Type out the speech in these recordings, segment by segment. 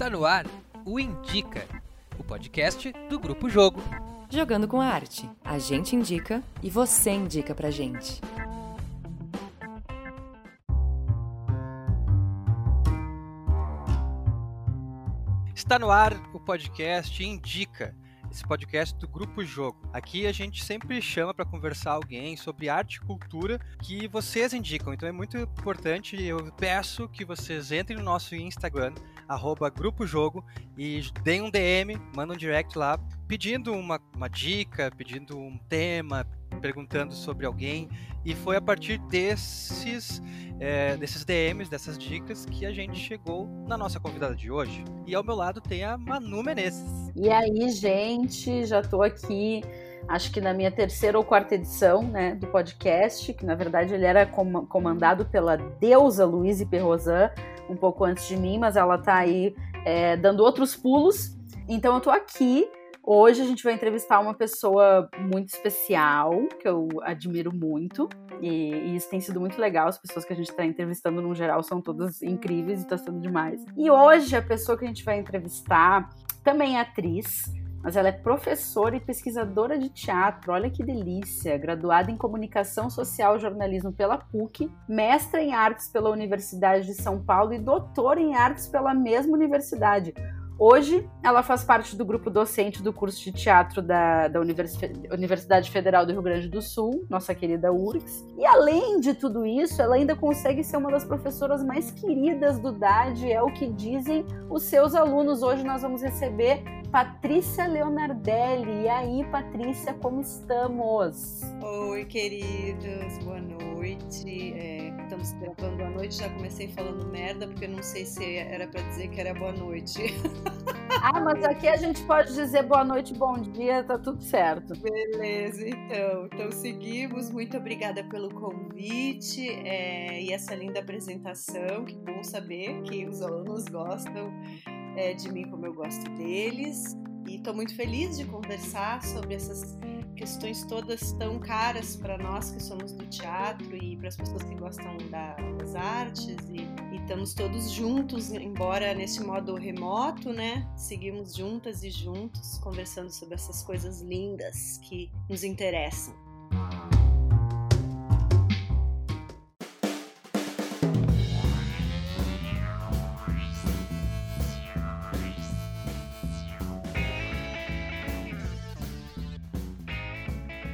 Está no ar o Indica, o podcast do Grupo Jogo. Jogando com a arte. A gente indica e você indica pra gente. Está no ar o podcast Indica, esse podcast do Grupo Jogo. Aqui a gente sempre chama para conversar alguém sobre arte e cultura que vocês indicam. Então é muito importante, eu peço que vocês entrem no nosso Instagram, arroba Grupo Jogo, e deem um DM, mandem um direct lá, pedindo uma, uma dica, pedindo um tema, perguntando sobre alguém. E foi a partir desses, é, desses DMs, dessas dicas, que a gente chegou na nossa convidada de hoje. E ao meu lado tem a Manu Menezes. E aí, gente, já tô aqui, acho que na minha terceira ou quarta edição né, do podcast, que na verdade ele era com comandado pela deusa Luíse Perrosan, um pouco antes de mim, mas ela tá aí é, dando outros pulos. Então eu tô aqui Hoje a gente vai entrevistar uma pessoa muito especial, que eu admiro muito, e, e isso tem sido muito legal. As pessoas que a gente está entrevistando, no geral, são todas incríveis e está sendo demais. E hoje a pessoa que a gente vai entrevistar também é atriz, mas ela é professora e pesquisadora de teatro. Olha que delícia! Graduada em Comunicação Social e Jornalismo pela PUC, mestra em Artes pela Universidade de São Paulo e doutora em Artes pela mesma universidade. Hoje, ela faz parte do grupo docente do curso de teatro da, da Universidade Federal do Rio Grande do Sul, nossa querida URGS. E além de tudo isso, ela ainda consegue ser uma das professoras mais queridas do DAD, é o que dizem os seus alunos. Hoje nós vamos receber Patrícia Leonardelli. E aí, Patrícia, como estamos? Oi, queridos, boa noite. É, estamos gravando à noite, já comecei falando merda, porque não sei se era para dizer que era boa noite. Ah, mas aqui a gente pode dizer boa noite, bom dia, tá tudo certo. Beleza, então. Então seguimos. Muito obrigada pelo convite é, e essa linda apresentação. Que bom saber que os alunos gostam é, de mim como eu gosto deles. E estou muito feliz de conversar sobre essas questões todas tão caras para nós que somos do teatro e para as pessoas que gostam da, das artes e, e, estamos todos juntos, embora nesse modo remoto, né? Seguimos juntas e juntos conversando sobre essas coisas lindas que nos interessam.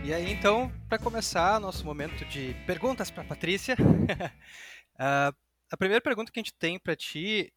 E aí, então, para começar nosso momento de perguntas para Patrícia, uh, a primeira pergunta que a gente tem para ti,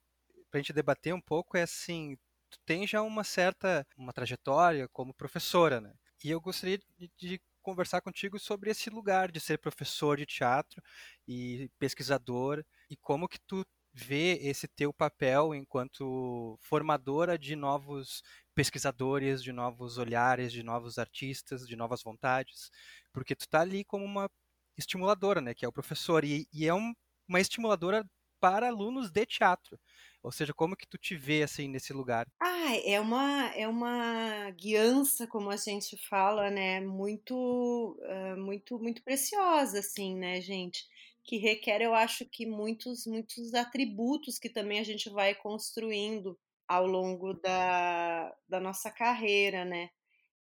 para a gente debater um pouco, é assim: tu tem já uma certa uma trajetória como professora, né? E eu gostaria de, de conversar contigo sobre esse lugar de ser professor de teatro e pesquisador e como que tu vê esse teu papel enquanto formadora de novos pesquisadores, de novos olhares, de novos artistas, de novas vontades, porque tu está ali como uma estimuladora, né, que é o professor, e, e é um, uma estimuladora para alunos de teatro. Ou seja, como que tu te vê assim nesse lugar? Ah, é uma é uma guiança, como a gente fala, né, muito uh, muito muito preciosa assim, né, gente, que requer, eu acho que muitos muitos atributos que também a gente vai construindo ao longo da, da nossa carreira, né?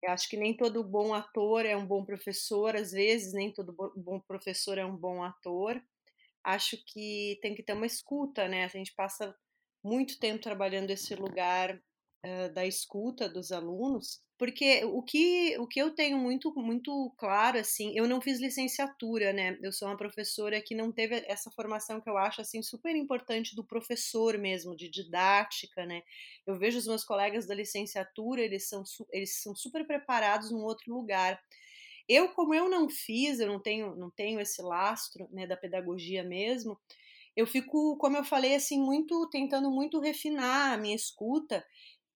Eu acho que nem todo bom ator é um bom professor, às vezes, nem todo bom professor é um bom ator. Acho que tem que ter uma escuta, né? A gente passa muito tempo trabalhando esse lugar uh, da escuta dos alunos porque o que, o que eu tenho muito, muito claro, assim, eu não fiz licenciatura, né? Eu sou uma professora que não teve essa formação que eu acho, assim, super importante do professor mesmo, de didática, né? Eu vejo os meus colegas da licenciatura, eles são, eles são super preparados num outro lugar. Eu, como eu não fiz, eu não tenho, não tenho esse lastro, né, da pedagogia mesmo, eu fico, como eu falei, assim, muito, tentando muito refinar a minha escuta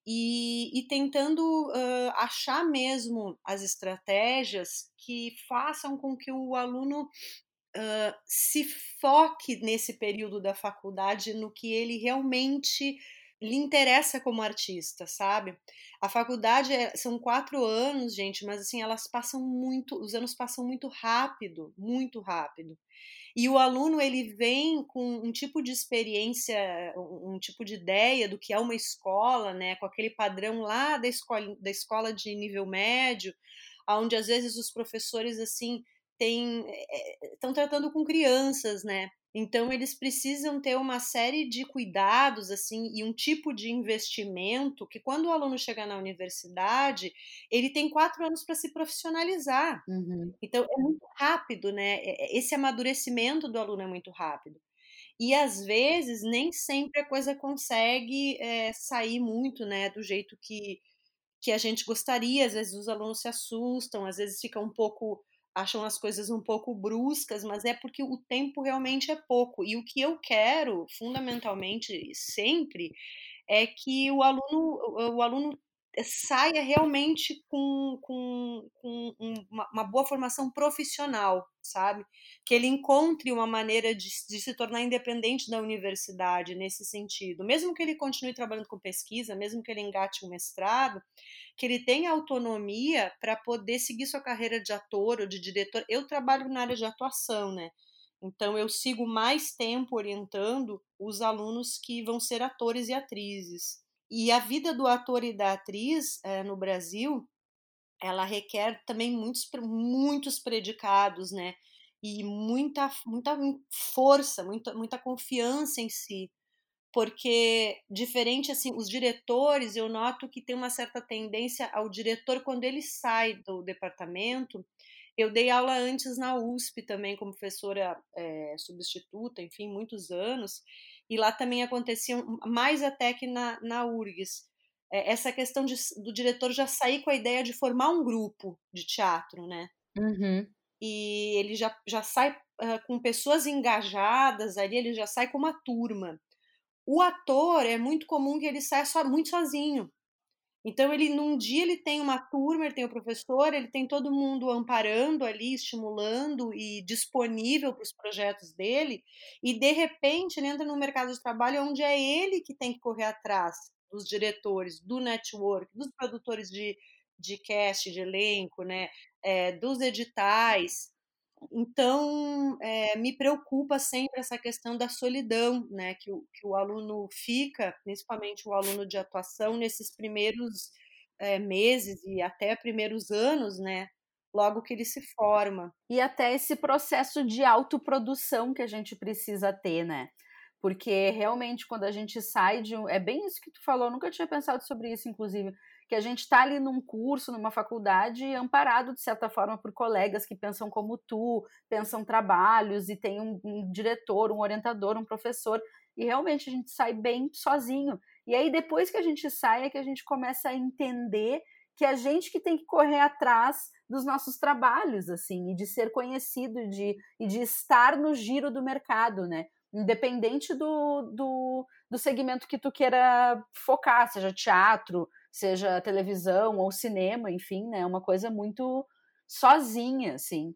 e, e tentando uh, achar mesmo as estratégias que façam com que o aluno uh, se foque nesse período da faculdade no que ele realmente lhe interessa como artista, sabe? A faculdade é, são quatro anos, gente, mas assim, elas passam muito, os anos passam muito rápido, muito rápido. E o aluno ele vem com um tipo de experiência, um tipo de ideia do que é uma escola, né, com aquele padrão lá da escola, da escola de nível médio, onde às vezes os professores assim têm estão tratando com crianças, né? Então eles precisam ter uma série de cuidados assim e um tipo de investimento que quando o aluno chegar na universidade ele tem quatro anos para se profissionalizar. Uhum. Então é muito rápido, né? Esse amadurecimento do aluno é muito rápido. E às vezes nem sempre a coisa consegue é, sair muito, né, do jeito que, que a gente gostaria. Às vezes os alunos se assustam, às vezes fica um pouco acham as coisas um pouco bruscas, mas é porque o tempo realmente é pouco. E o que eu quero, fundamentalmente, sempre, é que o aluno, o aluno saia realmente com, com, com uma, uma, boa formação profissional, sabe? Que ele encontre uma maneira de, de, se tornar independente da universidade nesse sentido. Mesmo que ele continue trabalhando com pesquisa, mesmo que ele engate um mestrado, que ele tenha autonomia para poder seguir sua carreira de ator ou de diretor. Eu trabalho na área de atuação, né? Então eu sigo mais tempo orientando os alunos que vão ser atores e atrizes. E a vida do ator e da atriz é, no Brasil, ela requer também muitos, muitos predicados, né? E muita, muita força, muita, muita confiança em si. Porque, diferente assim, os diretores, eu noto que tem uma certa tendência ao diretor, quando ele sai do departamento, eu dei aula antes na USP também, como professora é, substituta, enfim, muitos anos, e lá também acontecia mais até que na, na URGS. É, essa questão de, do diretor já sair com a ideia de formar um grupo de teatro, né? Uhum. E ele já, já sai uh, com pessoas engajadas ali, ele já sai com uma turma. O ator é muito comum que ele saia só, muito sozinho. Então ele num dia ele tem uma turma, ele tem o professor, ele tem todo mundo amparando ali, estimulando e disponível para os projetos dele, e de repente ele entra no mercado de trabalho onde é ele que tem que correr atrás dos diretores, do network, dos produtores de, de cast, de elenco, né, é, dos editais, então, é, me preocupa sempre essa questão da solidão, né, que o, que o aluno fica, principalmente o aluno de atuação, nesses primeiros é, meses e até primeiros anos, né, logo que ele se forma. E até esse processo de autoprodução que a gente precisa ter, né? Porque realmente quando a gente sai de um. É bem isso que tu falou, nunca tinha pensado sobre isso, inclusive que a gente está ali num curso, numa faculdade, amparado de certa forma por colegas que pensam como tu, pensam trabalhos e tem um, um diretor, um orientador, um professor, e realmente a gente sai bem sozinho. E aí depois que a gente sai é que a gente começa a entender que a gente que tem que correr atrás dos nossos trabalhos, assim, e de ser conhecido de, e de estar no giro do mercado, né? Independente do, do, do segmento que tu queira focar, seja teatro, seja televisão ou cinema, enfim, né? É uma coisa muito sozinha, assim.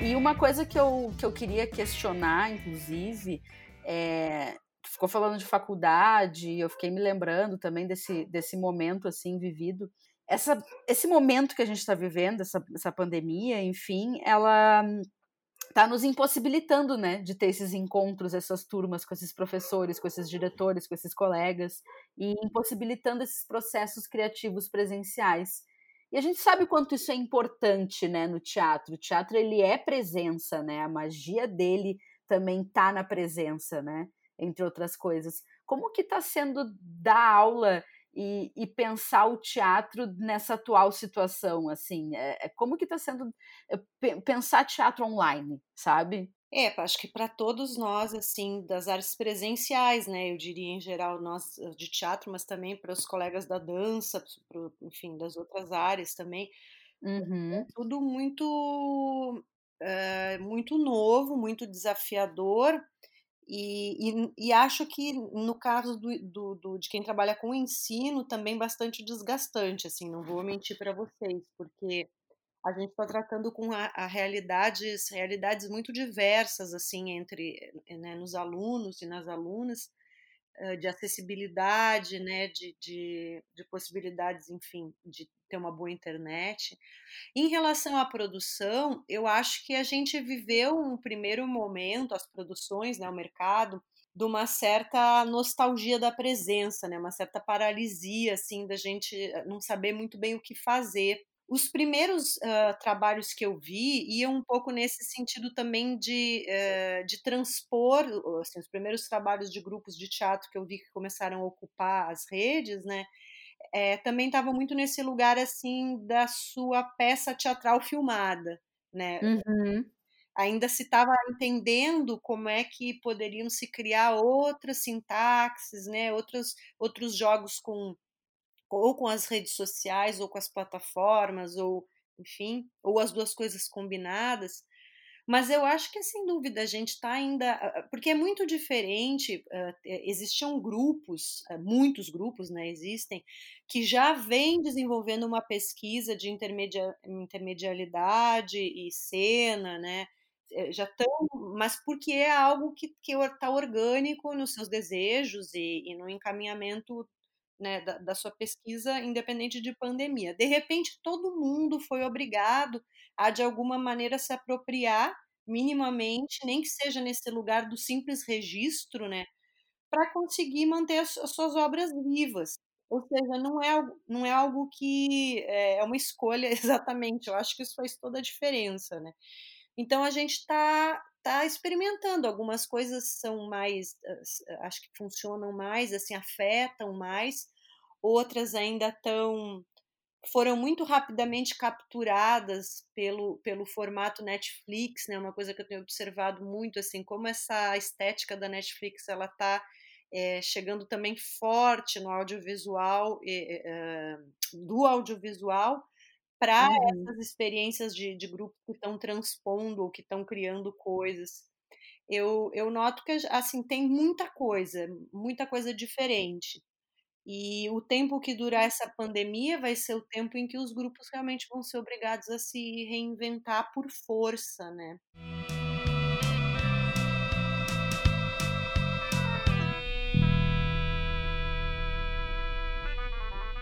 E uma coisa que eu, que eu queria questionar, inclusive, é, ficou falando de faculdade, eu fiquei me lembrando também desse, desse momento assim vivido essa, esse momento que a gente está vivendo, essa, essa pandemia, enfim, ela está nos impossibilitando, né, de ter esses encontros, essas turmas com esses professores, com esses diretores, com esses colegas, e impossibilitando esses processos criativos presenciais. E a gente sabe o quanto isso é importante, né, no teatro. O teatro ele é presença, né? A magia dele também está na presença, né? Entre outras coisas. Como que está sendo dar aula e, e, pensar o teatro nessa atual situação, assim, é, é como que está sendo é, pensar teatro online, sabe? É, acho que para todos nós, assim, das artes presenciais, né, eu diria em geral nós eh, de teatro, mas também para os colegas da dança, pro, enfim, das outras áreas também, é uhum. é tudo muito, é, muito novo, muito desafiador, E, e, e, acho que no caso do, do, do, de quem trabalha com ensino também bastante desgastante, assim, não vou mentir para vocês, porque a gente está tratando com a, a, realidades realidades muito diversas assim entre né, nos alunos e nas alunas de acessibilidade, né, de, de, de, possibilidades, enfim, de ter uma boa internet. Em relação à produção, eu acho que a gente viveu um primeiro momento, as produções, né, o mercado, de uma certa nostalgia da presença, né, uma certa paralisia, assim, da gente eh, não saber muito bem o que fazer os primeiros uh, trabalhos que eu vi iam um pouco nesse sentido também de, uh, de transpor, assim, os primeiros trabalhos de grupos de teatro que eu vi que começaram a ocupar as redes, né, é, também estavam muito nesse lugar, assim, da sua peça teatral filmada, né, uhum. ainda se estava entendendo como é que poderiam se criar outras sintaxes, né, outros, outros jogos com ou com as redes sociais, ou com as plataformas, ou enfim, ou as duas coisas combinadas. Mas eu acho que, sem dúvida, a gente está ainda. Porque é muito diferente. Uh, existiam grupos, uh, muitos grupos né, existem, que já vêm desenvolvendo uma pesquisa de intermedia, intermedialidade e cena, né? Já estão. Mas porque é algo que está orgânico nos seus desejos e, e no encaminhamento né, da, da, sua pesquisa, independente de pandemia. De repente, todo mundo foi obrigado a, de alguma maneira, se apropriar minimamente, nem que seja nesse lugar do simples registro, né, para conseguir manter as, as, suas obras vivas. Ou seja, não é, não é algo que é, é uma escolha exatamente. Eu acho que isso faz toda a diferença, né? Então a gente está tá experimentando. Algumas coisas são mais, acho que funcionam mais, assim, afetam mais. Outras ainda estão foram muito rapidamente capturadas pelo, pelo formato Netflix, né? Uma coisa que eu tenho observado muito, assim, como essa estética da Netflix ela está é, chegando também forte no audiovisual, é, do audiovisual, para uhum. essas experiências de, de grupo que estão transpondo ou que estão criando coisas. Eu, eu noto que assim tem muita coisa, muita coisa diferente. E o tempo que durar essa pandemia vai ser o tempo em que os grupos realmente vão ser obrigados a se reinventar por força, né?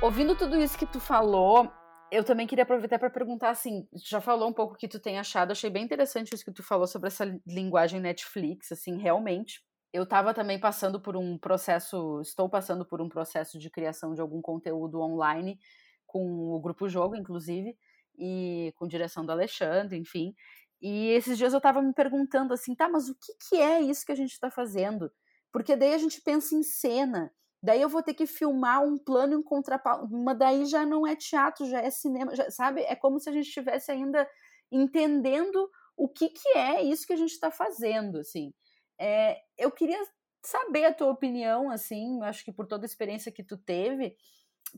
Ouvindo tudo isso que tu falou, eu também queria aproveitar para perguntar assim, já falou um pouco o que tu tem achado, achei bem interessante isso que tu falou sobre essa linguagem Netflix, assim, realmente. Eu estava também passando por um processo, estou passando por um processo de criação de algum conteúdo online com o grupo Jogo, inclusive, e com direção do Alexandre, enfim. E esses dias eu estava me perguntando assim, tá, mas o que, que é isso que a gente está fazendo? Porque daí a gente pensa em cena, Daí eu vou ter que filmar um plano em contrapalma, mas daí já não é teatro, já é cinema, já, sabe? É como se a gente estivesse ainda entendendo o que, que é isso que a gente está fazendo, assim. É, eu queria saber a tua opinião, assim, acho que por toda a experiência que tu teve,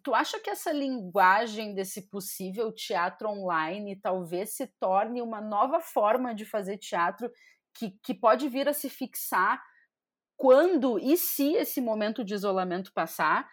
tu acha que essa linguagem desse possível teatro online talvez se torne uma nova forma de fazer teatro que, que pode vir a se fixar quando e se esse momento de isolamento passar,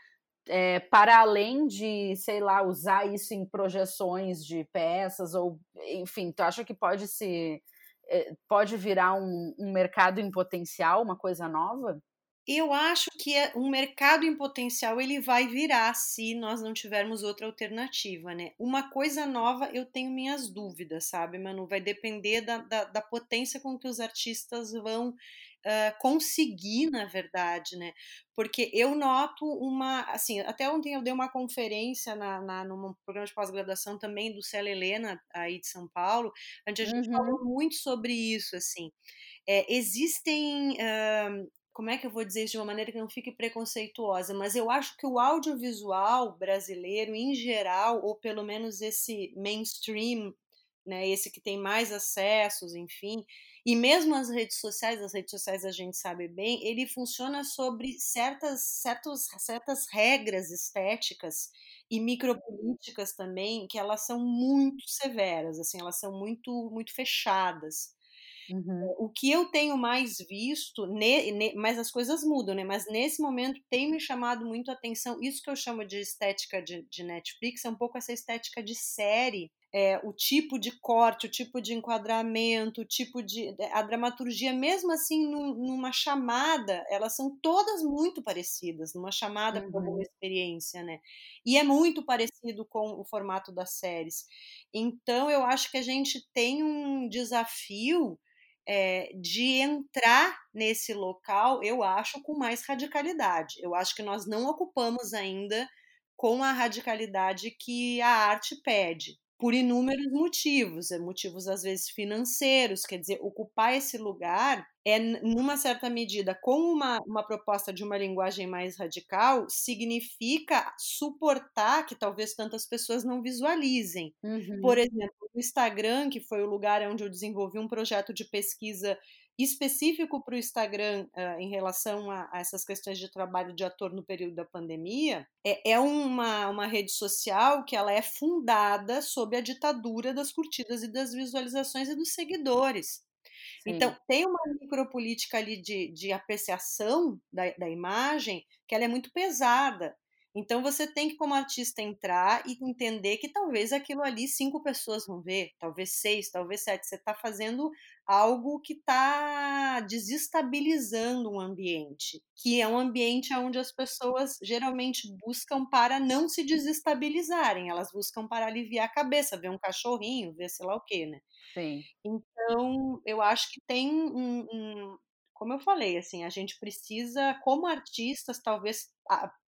é, para além de, sei lá, usar isso em projeções de peças, ou enfim, tu acha que pode se é, pode virar um, um mercado em potencial, uma coisa nova? Eu acho que um mercado em potencial ele vai virar se nós não tivermos outra alternativa, né? Uma coisa nova eu tenho minhas dúvidas, sabe, Manu? Vai depender da, da, da potência com que os artistas vão uh, conseguir, na verdade, né? Porque eu noto uma, assim, até ontem eu dei uma conferência na, na num programa de pós-graduação também do Célia Helena, aí de São Paulo, onde a gente uhum. falou muito sobre isso, assim. É, existem uh, como é que eu vou dizer isso de uma maneira que não fique preconceituosa, mas eu acho que o audiovisual brasileiro, em geral, ou pelo menos esse mainstream, né, esse que tem mais acessos, enfim, e mesmo as redes sociais, as redes sociais a gente sabe bem, ele funciona sobre certas, certos, certas regras estéticas e micropolíticas também, que elas são muito severas, assim, elas são muito, muito fechadas. Uhum. O que eu tenho mais visto, ne, ne, mas as coisas mudam, né? Mas nesse momento tem me chamado muito a atenção. Isso que eu chamo de estética de, de Netflix é um pouco essa estética de série é, o tipo de corte, o tipo de enquadramento, o tipo de. a dramaturgia, mesmo assim, num, numa chamada, elas são todas muito parecidas, numa chamada uhum. como uma experiência, né? E é muito parecido com o formato das séries. Então, eu acho que a gente tem um desafio. É, de entrar nesse local, eu acho, com mais radicalidade. Eu acho que nós não ocupamos ainda com a radicalidade que a arte pede por inúmeros motivos, é motivos às vezes financeiros, quer dizer, ocupar esse lugar é, numa certa medida, com uma, uma proposta de uma linguagem mais radical, significa suportar que talvez tantas pessoas não visualizem. Uhum. Por exemplo, o Instagram, que foi o lugar onde eu desenvolvi um projeto de pesquisa específico para o Instagram uh, em relação a, a, essas questões de trabalho de ator no período da pandemia, é, é uma, uma rede social que ela é fundada sob a ditadura das curtidas e das visualizações e dos seguidores. Sim. Então, tem uma micropolítica ali de, de apreciação da, da imagem que ela é muito pesada. Então você tem que, como artista, entrar e entender que talvez aquilo ali cinco pessoas vão ver, talvez seis, talvez sete. Você está fazendo algo que está desestabilizando um ambiente, que é um ambiente onde as pessoas geralmente buscam para não se desestabilizarem, elas buscam para aliviar a cabeça, ver um cachorrinho, ver sei lá o quê, né? Sim. Então, eu acho que tem um, um como eu falei, assim, a gente precisa, como artistas, talvez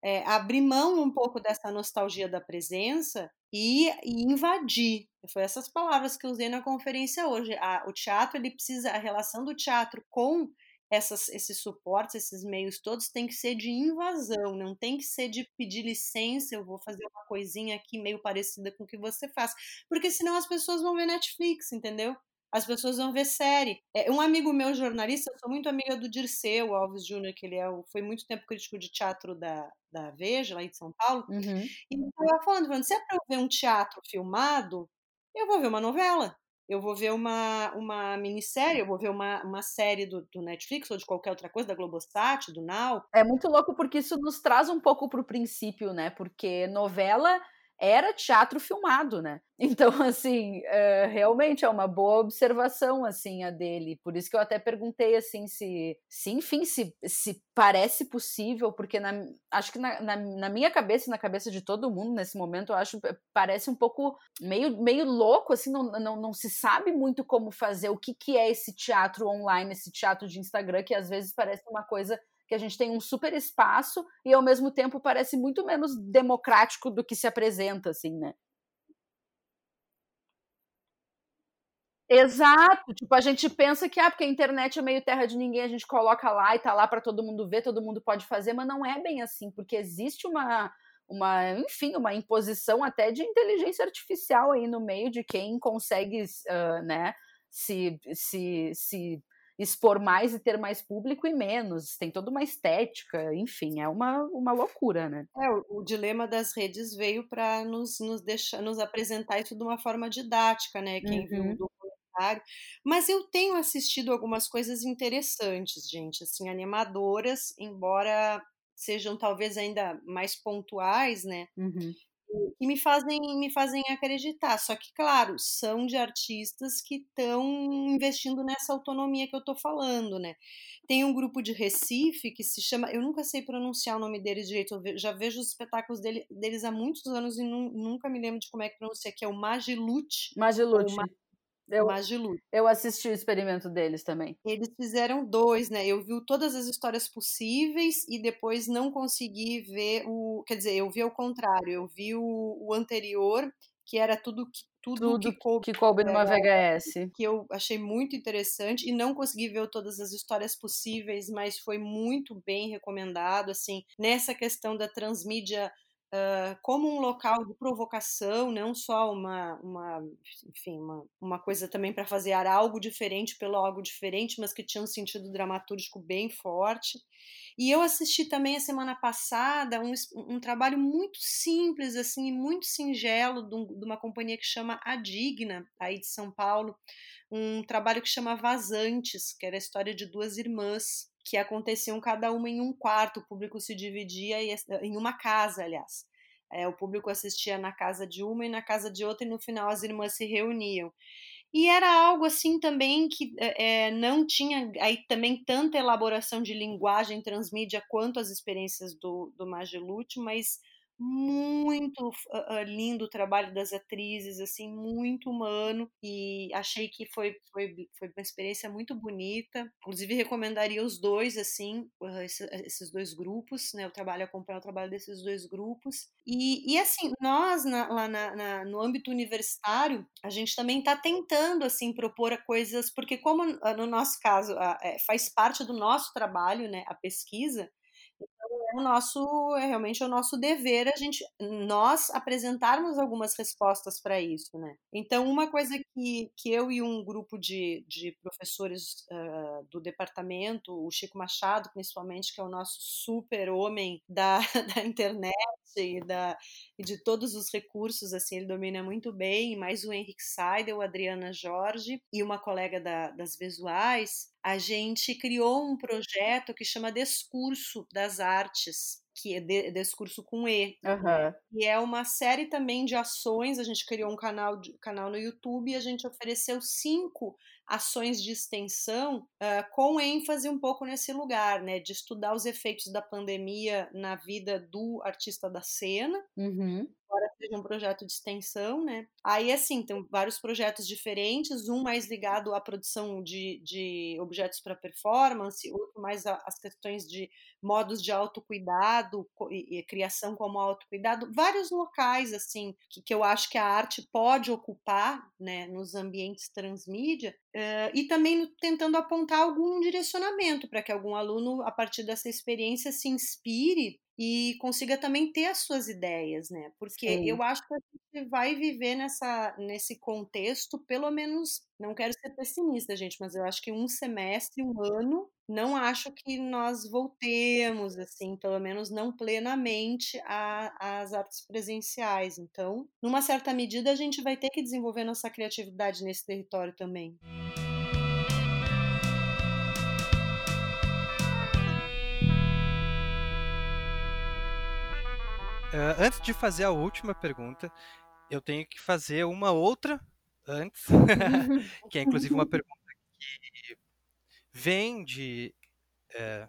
é, abrir mão um pouco dessa nostalgia da presença e, e, invadir. Foi essas palavras que eu usei na conferência hoje. A, o teatro, ele precisa, a relação do teatro com essas, esses suportes, esses meios todos, tem que ser de invasão, não tem que ser de pedir licença, eu vou fazer uma coisinha aqui meio parecida com o que você faz. Porque senão as pessoas vão ver Netflix, entendeu? As pessoas vão ver série. É, um amigo meu, jornalista, eu sou muito amiga do Dirceu Alves Júnior, que ele é, foi muito tempo crítico de teatro da, da Veja, lá em São Paulo. Uhum. E ele estava falando, falando, se é para eu ver um teatro filmado, eu vou ver uma novela. Eu vou ver uma, uma minissérie, eu vou ver uma, uma série do, do Netflix ou de qualquer outra coisa, da Globosat, do Now. É muito louco porque isso nos traz um pouco para o princípio, né? Porque novela era teatro filmado, né? Então, assim, é, realmente é uma boa observação, assim, a dele. Por isso que eu até perguntei, assim, se, se enfim, se, se parece possível, porque na, acho que na, na, na, minha cabeça e na cabeça de todo mundo nesse momento, eu acho é, parece um pouco meio, meio louco, assim, não, não, não se sabe muito como fazer, o que, que é esse teatro online, esse teatro de Instagram, que às vezes parece uma coisa que a gente tem um super espaço e ao mesmo tempo parece muito menos democrático do que se apresenta, assim, né? Exato, tipo, a gente pensa que ah, porque a internet é meio terra de ninguém, a gente coloca lá e tá lá para todo mundo ver, todo mundo pode fazer, mas não é bem assim, porque existe uma uma, enfim, uma imposição até de inteligência artificial aí no meio de quem consegue, uh, né, se, se, se expor mais e ter mais público e menos. Tem toda uma estética, enfim, é uma, uma loucura, né? É, o, o dilema das redes veio para nos, nos deixar, nos apresentar isso de uma forma didática, né? Quem uhum. viu o documentário. Mas eu tenho assistido algumas coisas interessantes, gente, assim, animadoras, embora sejam talvez ainda mais pontuais, né? Uhum que me fazem me fazem acreditar. Só que, claro, são de artistas que estão investindo nessa autonomia que eu estou falando, né? Tem um grupo de Recife que se chama, eu nunca sei pronunciar o nome deles direito, eu já vejo os espetáculos dele, deles há muitos anos e nunca me lembro de como é que pronuncia, que é o Magilute. Magilute. Eu, eu assisti o experimento deles também. Eles fizeram dois, né? Eu vi todas as histórias possíveis e depois não consegui ver o. Quer dizer, eu vi ao contrário, eu vi o, o anterior, que era tudo que. Tudo, tudo que, coube, que coube numa VHS. Que eu achei muito interessante e não consegui ver todas as histórias possíveis, mas foi muito bem recomendado, assim, nessa questão da transmídia uh, como um local de provocação, não só uma, uma enfim, uma, uma coisa também para fazer algo diferente pelo algo diferente, mas que tinha um sentido dramatúrgico bem forte. E eu assisti também a semana passada um, um trabalho muito simples, assim, muito singelo, de, de uma companhia que chama A Digna, aí de São Paulo, um trabalho que chama Vazantes, que era a história de duas irmãs que aconteciam cada uma em um quarto, o público se dividia em uma casa, aliás. É, o público assistia na casa de uma e na casa de outra, e no final as irmãs se reuniam. E era algo assim também que é, não tinha aí também tanta elaboração de linguagem transmídia quanto as experiências do, do Magilute, mas muito uh, lindo o trabalho das atrizes, assim, muito humano e achei que foi, foi, foi uma experiência muito bonita. Inclusive recomendaria os dois, assim, esses dois grupos, né? O trabalho acompanha o trabalho desses dois grupos e, e assim nós na, lá na, na, no âmbito universitário a gente também está tentando assim propor coisas porque como no nosso caso é, faz parte do nosso trabalho, né? A pesquisa é o nosso, é realmente o nosso dever a gente, nós apresentarmos algumas respostas para isso, né? Então, uma coisa que, que eu e um grupo de, de professores uh, do departamento, o Chico Machado, principalmente, que é o nosso super homem da, da internet e, da, e de todos os recursos, assim, ele domina muito bem, mais o Henrique Seidel, a Adriana Jorge e uma colega da, das visuais, a gente criou um projeto que chama Discurso das Artes, que é de, Discurso com E. Uhum. E é uma série também de ações. A gente criou um canal, canal no YouTube e a gente ofereceu cinco ações de extensão uh, com ênfase um pouco nesse lugar, né? De estudar os efeitos da pandemia na vida do artista da cena. Uhum embora seja um projeto de extensão, né? Aí, assim, tem vários projetos diferentes, um mais ligado à produção de, de objetos para performance, outro mais às questões de modos de autocuidado e, e criação como autocuidado, vários locais, assim, que, que eu acho que a arte pode ocupar, né, nos ambientes transmídia, uh, e também tentando apontar algum direcionamento para que algum aluno, a partir dessa experiência, se inspire e consiga também ter as suas ideias, né? Porque Sim. eu acho que a gente vai viver nessa, nesse contexto, pelo menos, não quero ser pessimista, gente, mas eu acho que um semestre, um ano, não acho que nós voltemos, assim, pelo menos não plenamente às artes presenciais. Então, numa certa medida, a gente vai ter que desenvolver nossa criatividade nesse território também. Uh, antes de fazer a última pergunta, eu tenho que fazer uma outra antes, que é inclusive uma pergunta que vem de é,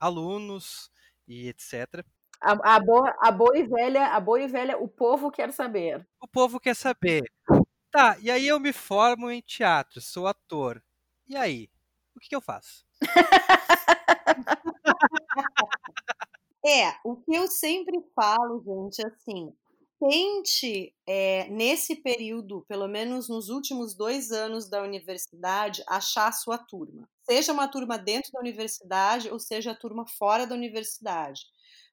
alunos e etc. A, a, boa, a boa e velha, a boa e velha, o povo quer saber. O povo quer saber. Tá, e aí eu me formo em teatro, sou ator. E aí? O que, que eu faço? É, o que eu sempre falo, gente, assim, tente, é, nesse período, pelo menos nos últimos dois anos da universidade, achar a sua turma. Seja uma turma dentro da universidade ou seja a turma fora da universidade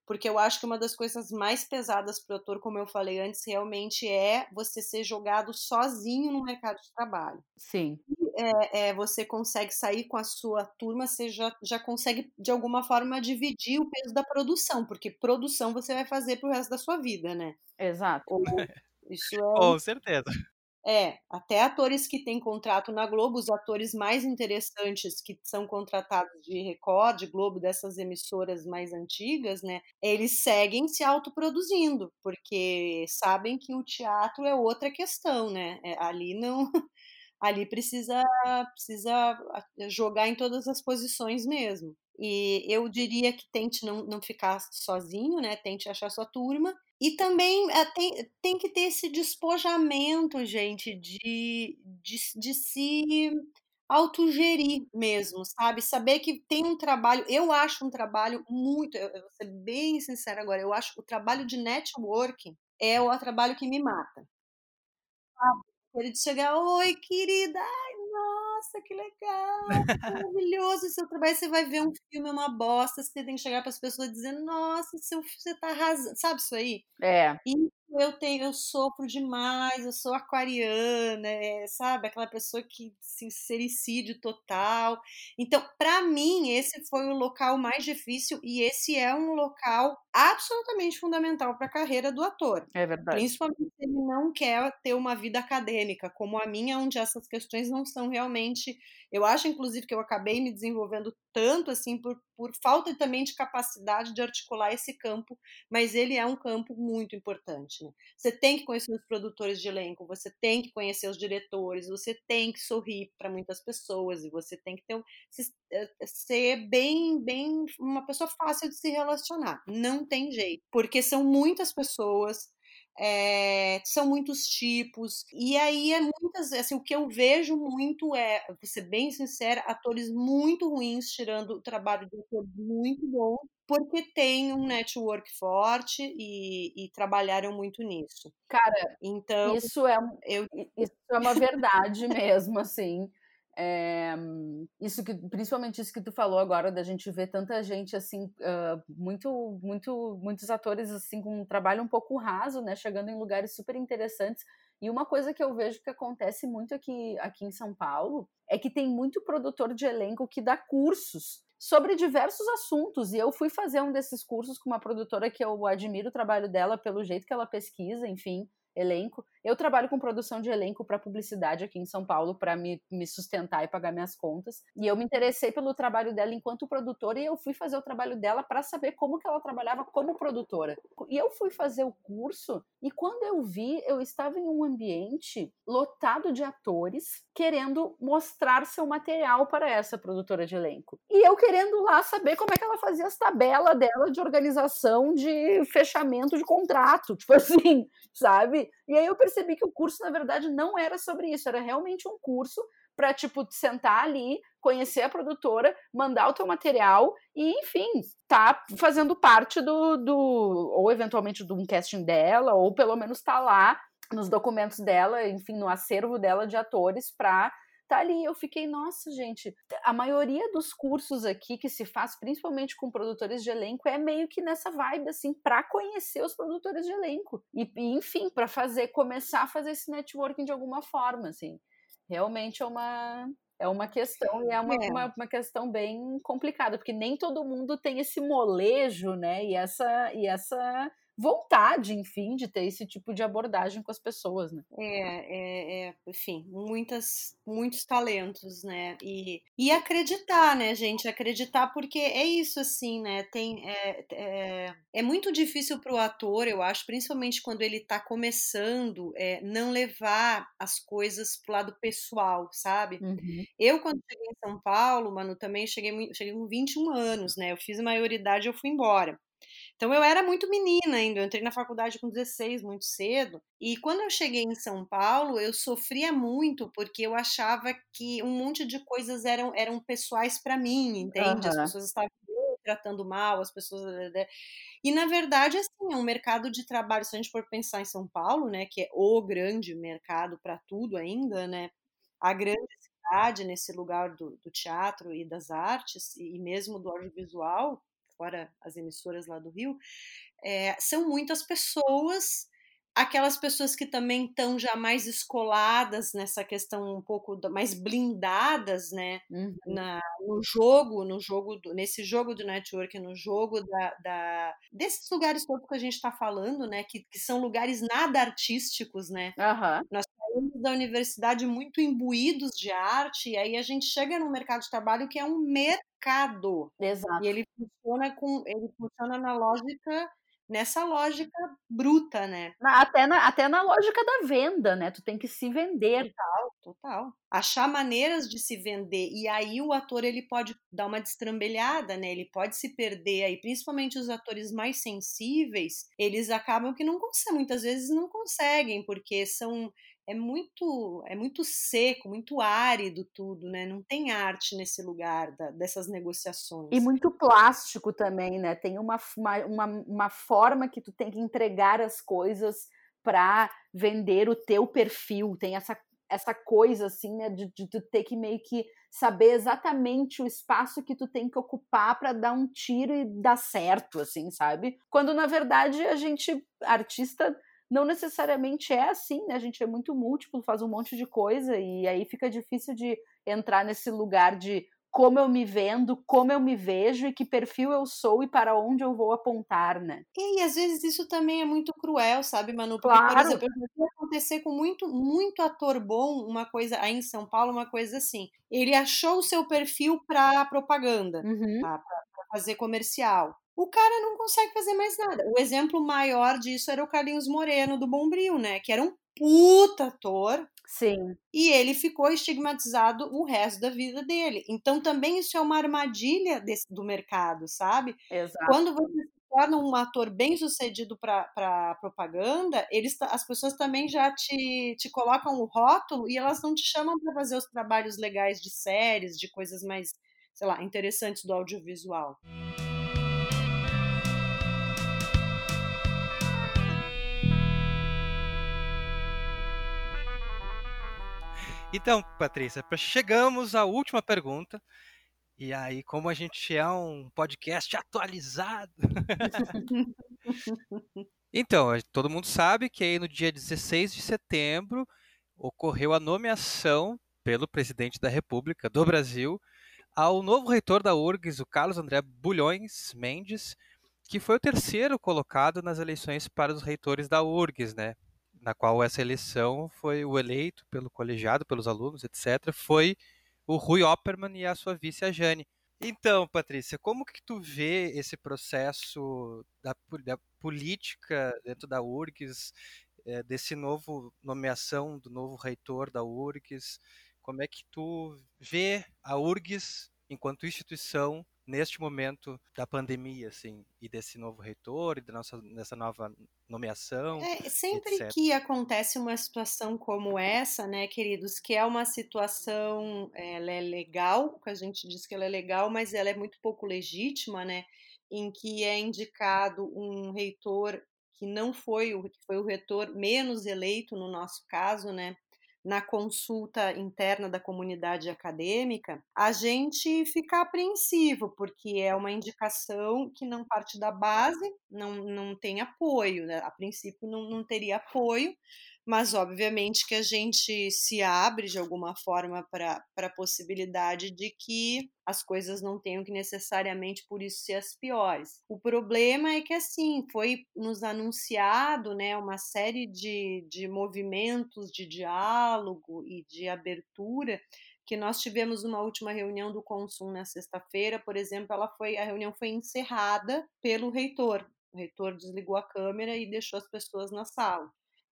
porque eu acho que uma das coisas mais pesadas para o ator, como eu falei antes, realmente é você ser jogado sozinho no mercado de trabalho. Sim. É, é, você consegue sair com a sua turma, você já, já consegue, de alguma forma, dividir o peso da produção, porque produção você vai fazer para o resto da sua vida, né? Exato. Ou, isso é... Com certeza. É, até atores que têm contrato na Globo, os atores mais interessantes que são contratados de Record, Globo, dessas emissoras mais antigas, né? Eles seguem se autoproduzindo, porque sabem que o teatro é outra questão, né? É, ali não. Ali precisa, precisa jogar em todas as posições mesmo. E eu diria que tente não, não ficar sozinho, né? Tente achar sua turma e também é, tem, tem que ter esse despojamento, gente, de, de, de se autogerir mesmo, sabe? Saber que tem um trabalho, eu acho um trabalho muito, eu vou ser bem sincera agora, eu acho o trabalho de networking é o trabalho que me mata. Sabe? Ele de chegar, oi, querida, ai, nossa, que legal, maravilhoso seu trabalho. Você vai ver um filme, é uma bosta, você tem que chegar para as pessoas dizendo, nossa, seu, você tá arrasando. Sabe isso aí? É. E eu tenho, eu sofro demais, eu sou aquariana, é, sabe? Aquela pessoa que sincericídio total. Então, para mim, esse foi o local mais difícil e esse é um local absolutamente fundamental para a carreira do ator. É verdade. Principalmente se ele não quer ter uma vida acadêmica, como a minha, onde essas questões não são realmente. Eu acho, inclusive, que eu acabei me desenvolvendo tanto assim por, por falta também de capacidade de articular esse campo, mas ele é um campo muito importante. Né? Você tem que conhecer os produtores de elenco, você tem que conhecer os diretores, você tem que sorrir para muitas pessoas e você tem que ter eh, ser bem, bem uma pessoa fácil de se relacionar. Não tem jeito, porque são muitas pessoas é, são muitos tipos, e aí é muitas, assim, o que eu vejo muito é, vou ser bem sincera, atores muito ruins tirando o trabalho de atores muito bons, porque tem um network forte e, e, trabalharam muito nisso. Cara, então isso é, eu... isso é uma verdade mesmo, assim. É, isso que, principalmente isso que tu falou agora, da gente ver tanta gente assim, uh, muito, muito, muitos atores assim com um trabalho um pouco raso, né, chegando em lugares super interessantes. E uma coisa que eu vejo que acontece muito aqui, aqui em São Paulo é que tem muito produtor de elenco que dá cursos sobre diversos assuntos. E eu fui fazer um desses cursos com uma produtora que eu admiro o trabalho dela pelo jeito que ela pesquisa, enfim elenco. Eu trabalho com produção de elenco para publicidade aqui em São Paulo para me, me sustentar e pagar minhas contas. E eu me interessei pelo trabalho dela enquanto produtora e eu fui fazer o trabalho dela para saber como que ela trabalhava como produtora. E eu fui fazer o curso e quando eu vi, eu estava em um ambiente lotado de atores querendo mostrar seu material para essa produtora de elenco. E eu querendo lá saber como é que ela fazia as tabelas dela de organização de fechamento de contrato, tipo assim, sabe? E aí eu percebi que o curso, na verdade, não era sobre isso, era realmente um curso para tipo sentar ali, conhecer a produtora, mandar o teu material e, enfim, tá fazendo parte do, do ou eventualmente de um casting dela, ou pelo menos tá lá nos documentos dela, enfim, no acervo dela de atores para tá ali. Eu fiquei, nossa, gente, a maioria dos cursos aqui que se faz, principalmente com produtores de elenco, é meio que nessa vibe, assim, para conhecer os produtores de elenco. E, e enfim, para fazer, começar a fazer esse networking de alguma forma, assim. Realmente é uma, é uma questão e é uma, é. Uma, uma, questão bem complicada, porque nem todo mundo tem esse molejo, né? E essa, e essa vontade, enfim, de ter esse tipo de abordagem com as pessoas, né? É, é, é enfim, muitas, muitos talentos, né? E, e acreditar, né, gente? Acreditar, porque é isso, assim, né? Tem, é, é, é muito difícil para o ator, eu acho, principalmente quando ele está começando, é, não levar as coisas pro lado pessoal, sabe? Uhum. Eu, quando cheguei em São Paulo, mano, também cheguei, cheguei com 21 anos, né? Eu fiz a maioridade, eu fui embora. Então eu era muito menina ainda, eu entrei na faculdade com 16, muito cedo. E quando eu cheguei em São Paulo, eu sofria muito porque eu achava que um monte de coisas eram, eram pessoais para mim, entende? Uhum. As pessoas estavam tratando mal, as pessoas. E na verdade, assim, é um mercado de trabalho, se a gente for pensar em São Paulo, né, que é o grande mercado para tudo ainda, né? A grande cidade nesse lugar do, do teatro e das artes, e mesmo do audiovisual, fora as emissoras lá do Rio, é, são muitas pessoas, aquelas pessoas que também estão já mais escoladas nessa questão um pouco mais blindadas, né, uhum. Na, no jogo, no jogo, do, nesse jogo do network, no jogo da, da desses lugares todos que a gente está falando, né, que, que, são lugares nada artísticos, né, uhum. nós saímos da universidade muito imbuídos de arte, e aí a gente chega no mercado de trabalho que é um mercado. Exato. E ele funciona com ele funciona na lógica nessa lógica bruta, né? Até na, até na lógica da venda, né? Tu tem que se vender. Total, total. Achar maneiras de se vender. E aí o ator ele pode dar uma destrambelhada, né? Ele pode se perder aí, principalmente os atores mais sensíveis, eles acabam que não conseguem, muitas vezes não conseguem, porque são é muito é muito seco, muito árido tudo, né? Não tem arte nesse lugar da, dessas negociações. E muito plástico também, né? Tem uma, uma, uma forma que tu tem que entregar as coisas para vender o teu perfil. Tem essa essa coisa assim, né, de, de tu ter que meio que saber exatamente o espaço que tu tem que ocupar para dar um tiro e dar certo, assim, sabe? Quando na verdade a gente artista não necessariamente é assim, né? A gente é muito múltiplo, faz um monte de coisa e aí fica difícil de entrar nesse lugar de como eu me vendo, como eu me vejo e que perfil eu sou e para onde eu vou apontar, né? E, e às vezes isso também é muito cruel, sabe, Manu? Porque, claro. por exemplo, acontecer com muito, muito ator bom, uma coisa aí em São Paulo, uma coisa assim. Ele achou o seu perfil para propaganda, uhum. tá? para fazer comercial o cara não consegue fazer mais nada. O exemplo maior disso era o Carlinhos Moreno, do Bombril, né? Que era um puta ator. Sim. E ele ficou estigmatizado o resto da vida dele. Então também isso é uma armadilha desse, do mercado, sabe? Exato. Quando você se torna um ator bem sucedido para propaganda, eles, as pessoas também já te, te colocam o rótulo e elas não te chamam para fazer os trabalhos legais de séries, de coisas mais, sei lá, interessantes do audiovisual. Então, Patrícia, chegamos à última pergunta. E aí, como a gente é um podcast atualizado. então, todo mundo sabe que aí no dia 16 de setembro ocorreu a nomeação pelo presidente da República do Brasil ao novo reitor da URGS, o Carlos André Bulhões Mendes, que foi o terceiro colocado nas eleições para os reitores da URGS, né? Na qual essa eleição foi o eleito pelo colegiado, pelos alunos, etc., foi o Rui Opperman e a sua vice, a Jane. Então, Patrícia, como que tu vê esse processo da, da política dentro da URGS, é, desse novo nomeação do novo reitor da URGS? Como é que tu vê a URGS enquanto instituição neste momento da pandemia, assim, e desse novo reitor, e da nossa, dessa nova nomeação. É, sempre etc. que acontece uma situação como essa, né, queridos, que é uma situação, ela é legal, que a gente diz que ela é legal, mas ela é muito pouco legítima, né, em que é indicado um reitor que não foi o que foi o reitor menos eleito no nosso caso, né, na consulta interna da comunidade acadêmica, a gente fica apreensivo, porque é uma indicação que não parte da base, não, não tem apoio, né? a princípio não, não teria apoio, mas obviamente que a gente se abre de alguma forma para a possibilidade de que as coisas não tenham que necessariamente por isso ser as piores. O problema é que assim foi nos anunciado né, uma série de, de movimentos de diálogo e de abertura que nós tivemos uma última reunião do Consum na sexta-feira, por exemplo, ela foi a reunião foi encerrada pelo reitor. O reitor desligou a câmera e deixou as pessoas na sala.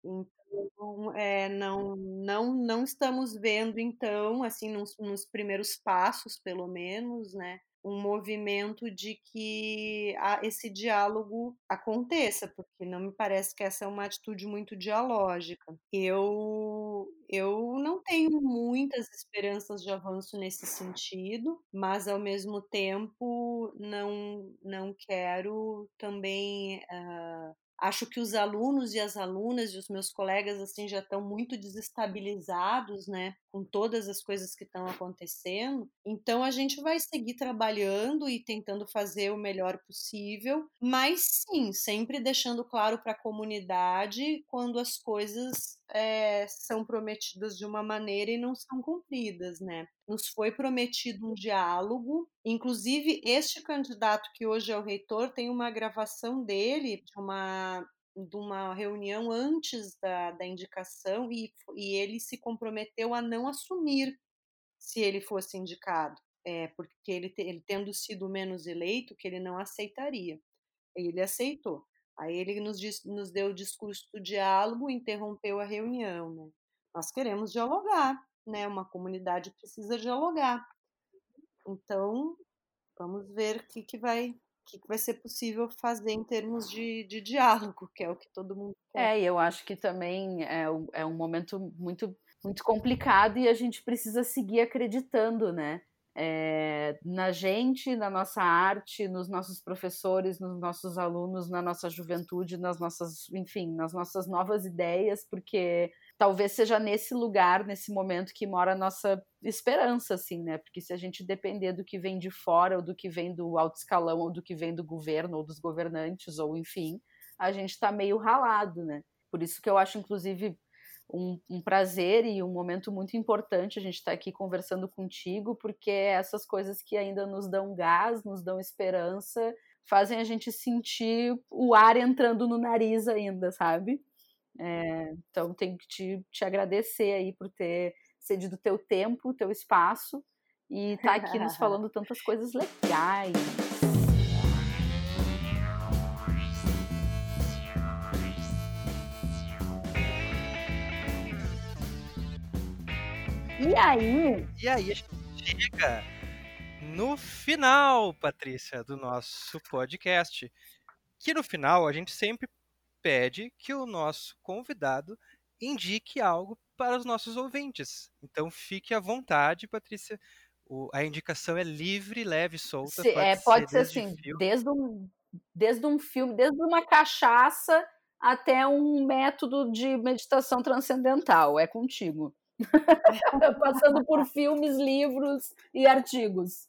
Então, é, não, não, não estamos vendo, então, assim, nos, nos primeiros passos, pelo menos, né, um movimento de que esse diálogo aconteça, porque não me parece que essa é uma atitude muito dialógica. Eu, eu não tenho muitas esperanças de avanço nesse sentido, mas ao mesmo tempo não, não quero também uh, Acho que os alunos e as alunas e os meus colegas assim já estão muito desestabilizados, né, com todas as coisas que estão acontecendo. Então a gente vai seguir trabalhando e tentando fazer o melhor possível, mas sim, sempre deixando claro para a comunidade quando as coisas é, são prometidas de uma maneira e não são cumpridas, né? Nos foi prometido um diálogo, inclusive este candidato que hoje é o reitor tem uma gravação dele de uma de uma reunião antes da, da indicação e, e ele se comprometeu a não assumir se ele fosse indicado, é, porque ele, ele tendo sido menos eleito, que ele não aceitaria. Ele aceitou. Aí ele nos, nos deu o discurso do diálogo, interrompeu a reunião. Né? Nós queremos dialogar, né? Uma comunidade precisa dialogar. Então, vamos ver o que, que vai que, vai ser possível fazer em termos de, de diálogo, que é o que todo mundo quer. É, eu acho que também é, é um momento muito, muito complicado e a gente precisa seguir acreditando, né? é, na gente, na nossa arte, nos nossos professores, nos nossos alunos, na nossa juventude, nas nossas, enfim, nas nossas novas ideias, porque talvez seja nesse lugar, nesse momento que mora a nossa esperança, assim, né? Porque se a gente depender do que vem de fora, ou do que vem do alto escalão, ou do que vem do governo, ou dos governantes, ou enfim, a gente está meio ralado, né? Por isso que eu acho, inclusive, um, um, prazer e um momento muito importante a gente estar tá aqui conversando contigo, porque essas coisas que ainda nos dão gás, nos dão esperança, fazem a gente sentir o ar entrando no nariz ainda, sabe? É, então, tenho que te, te agradecer aí por ter cedido teu tempo, teu espaço e estar tá aqui nos falando tantas coisas legais. E aí? E aí a gente chega no final, Patrícia, do nosso podcast. Que no final a gente sempre pede que o nosso convidado indique algo para os nossos ouvintes. Então fique à vontade, Patrícia. O, a indicação é livre, leve, solta. Se, pode, é, pode ser, ser assim, desde um, desde um filme, desde uma cachaça até um método de meditação transcendental. É contigo. Passando por filmes, livros e artigos.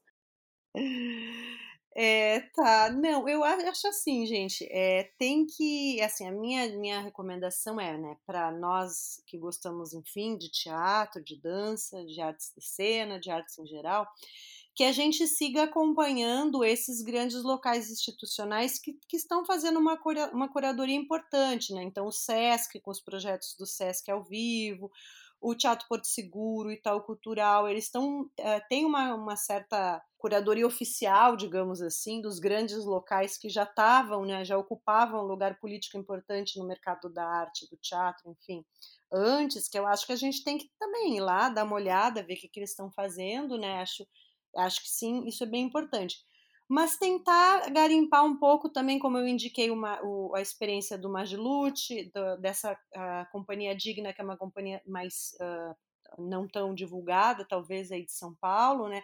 É, tá. Não, eu acho assim, gente. É, tem que, assim, a minha minha recomendação é, né, para nós que gostamos, enfim, de teatro, de dança, de artes de cena, de artes em geral, que a gente siga acompanhando esses grandes locais institucionais que, que estão fazendo uma, cura, uma curadoria importante, né? Então, o SESC, com os projetos do SESC ao vivo, o Teatro Porto Seguro, o Itaú Cultural, eles estão uh, têm uma, uma certa curadoria oficial, digamos assim, dos grandes locais que já estavam, né, já ocupavam um lugar político importante no mercado da arte, do teatro, enfim, antes, que eu acho que a gente tem que também ir lá, dar uma olhada, ver o que, que eles estão fazendo, né, acho, acho que sim, isso é bem importante mas tentar garimpar um pouco também, como eu indiquei uma, o, a experiência do Magilute, do, dessa companhia digna, que é uma companhia mais uh, não tão divulgada, talvez aí de São Paulo, né?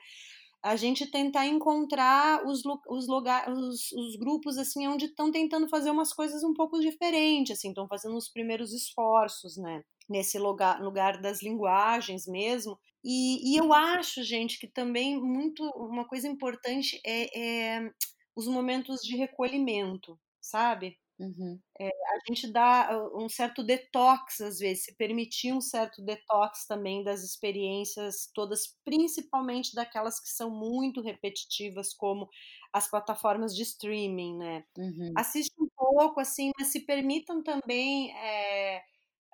A gente tentar encontrar os, os, os, os grupos assim onde estão tentando fazer umas coisas um pouco diferentes, assim, estão fazendo os primeiros esforços, né? Nesse lugar, lugar das linguagens mesmo, e, e, eu acho, gente, que também muito uma coisa importante é, é os momentos de recolhimento, sabe? Uhum. É, a gente dá um certo detox, às vezes, se permitir um certo detox também das experiências todas, principalmente daquelas que são muito repetitivas, como as plataformas de streaming, né? Uhum. Assiste um pouco, assim, mas se permitam também. É,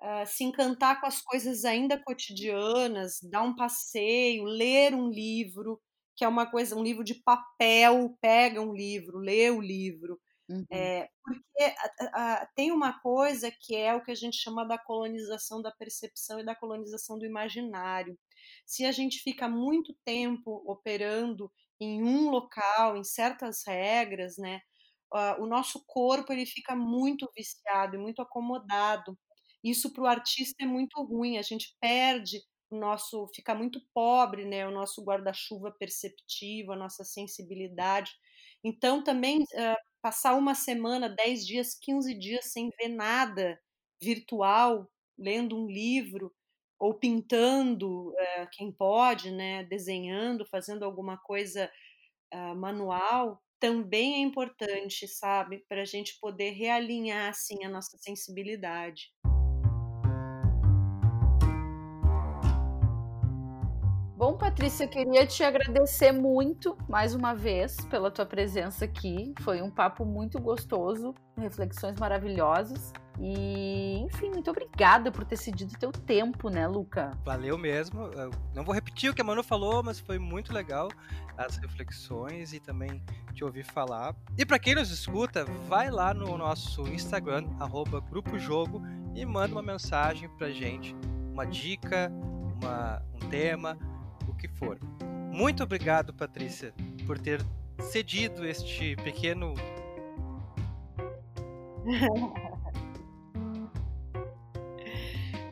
uh, se encantar com as coisas ainda cotidianas, dar um passeio, ler um livro, que é uma coisa, um livro de papel, pega um livro, lê o livro. Uhum. É, porque a, a, tem uma coisa que é o que a gente chama da colonização da percepção e da colonização do imaginário. Se a gente fica muito tempo operando em um local, em certas regras, né, uh, o nosso corpo ele fica muito viciado e muito acomodado isso para o artista é muito ruim, a gente perde o nosso, fica muito pobre, né, o nosso guarda-chuva perceptivo, a nossa sensibilidade. Então, também uh, passar uma semana, 10 dias, 15 dias sem ver nada virtual, lendo um livro, ou pintando, uh, quem pode, né, desenhando, fazendo alguma coisa uh, manual, também é importante, sabe, para a gente poder realinhar assim a nossa sensibilidade. Patrícia, eu queria te agradecer muito mais uma vez pela tua presença aqui. Foi um papo muito gostoso, reflexões maravilhosas. E, enfim, muito obrigada por ter cedido teu tempo, né, Luca? Valeu mesmo. Eu não vou repetir o que a Manu falou, mas foi muito legal as reflexões e também te ouvir falar. E para quem nos escuta, vai lá no nosso Instagram, arroba Grupo Jogo, e manda uma mensagem pra gente, uma dica, uma, um tema, que for. Muito obrigado, Patrícia, por ter cedido este pequeno.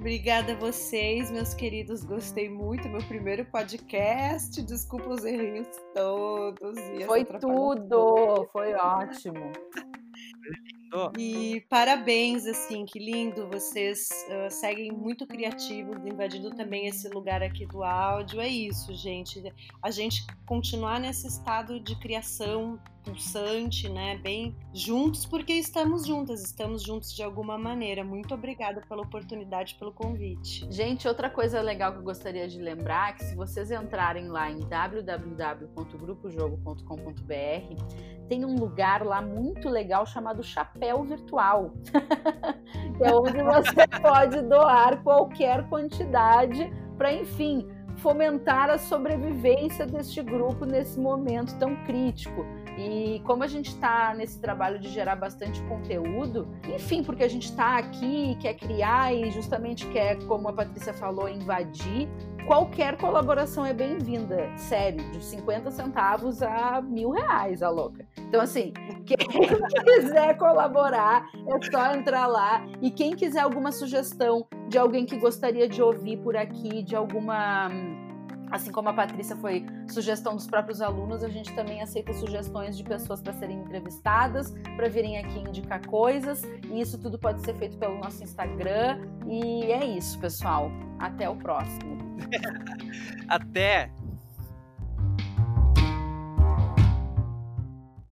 Obrigada a vocês, meus queridos. Gostei muito. Meu primeiro podcast. Desculpa os erros todos. Foi tudo. Foi ótimo. E parabéns, assim, que lindo. Vocês uh, seguem muito criativos, invadindo também esse lugar aqui do áudio. É isso, gente. A gente continuar nesse estado de criação pulsante, né? Bem juntos, porque estamos juntas, estamos juntos de alguma maneira. Muito obrigada pela oportunidade, pelo convite. Gente, outra coisa legal que eu gostaria de lembrar é que se vocês entrarem lá em www.grupojogo.com.br, tem um lugar lá muito legal chamado Chapéu Virtual. é onde você pode doar qualquer quantidade para, enfim, fomentar a sobrevivência deste grupo nesse momento tão crítico. E como a gente está nesse trabalho de gerar bastante conteúdo, enfim, porque a gente está aqui, quer criar e justamente quer, como a Patrícia falou, invadir, qualquer colaboração é bem-vinda. Sério, de 50 centavos a mil reais, a louca. Então, assim, quem quiser colaborar, é só entrar lá. E quem quiser alguma sugestão de alguém que gostaria de ouvir por aqui, de alguma Assim como a Patrícia foi sugestão dos próprios alunos, a gente também aceita sugestões de pessoas para serem entrevistadas, para virem aqui indicar coisas. E isso tudo pode ser feito pelo nosso Instagram. E é isso, pessoal. Até o próximo. Até!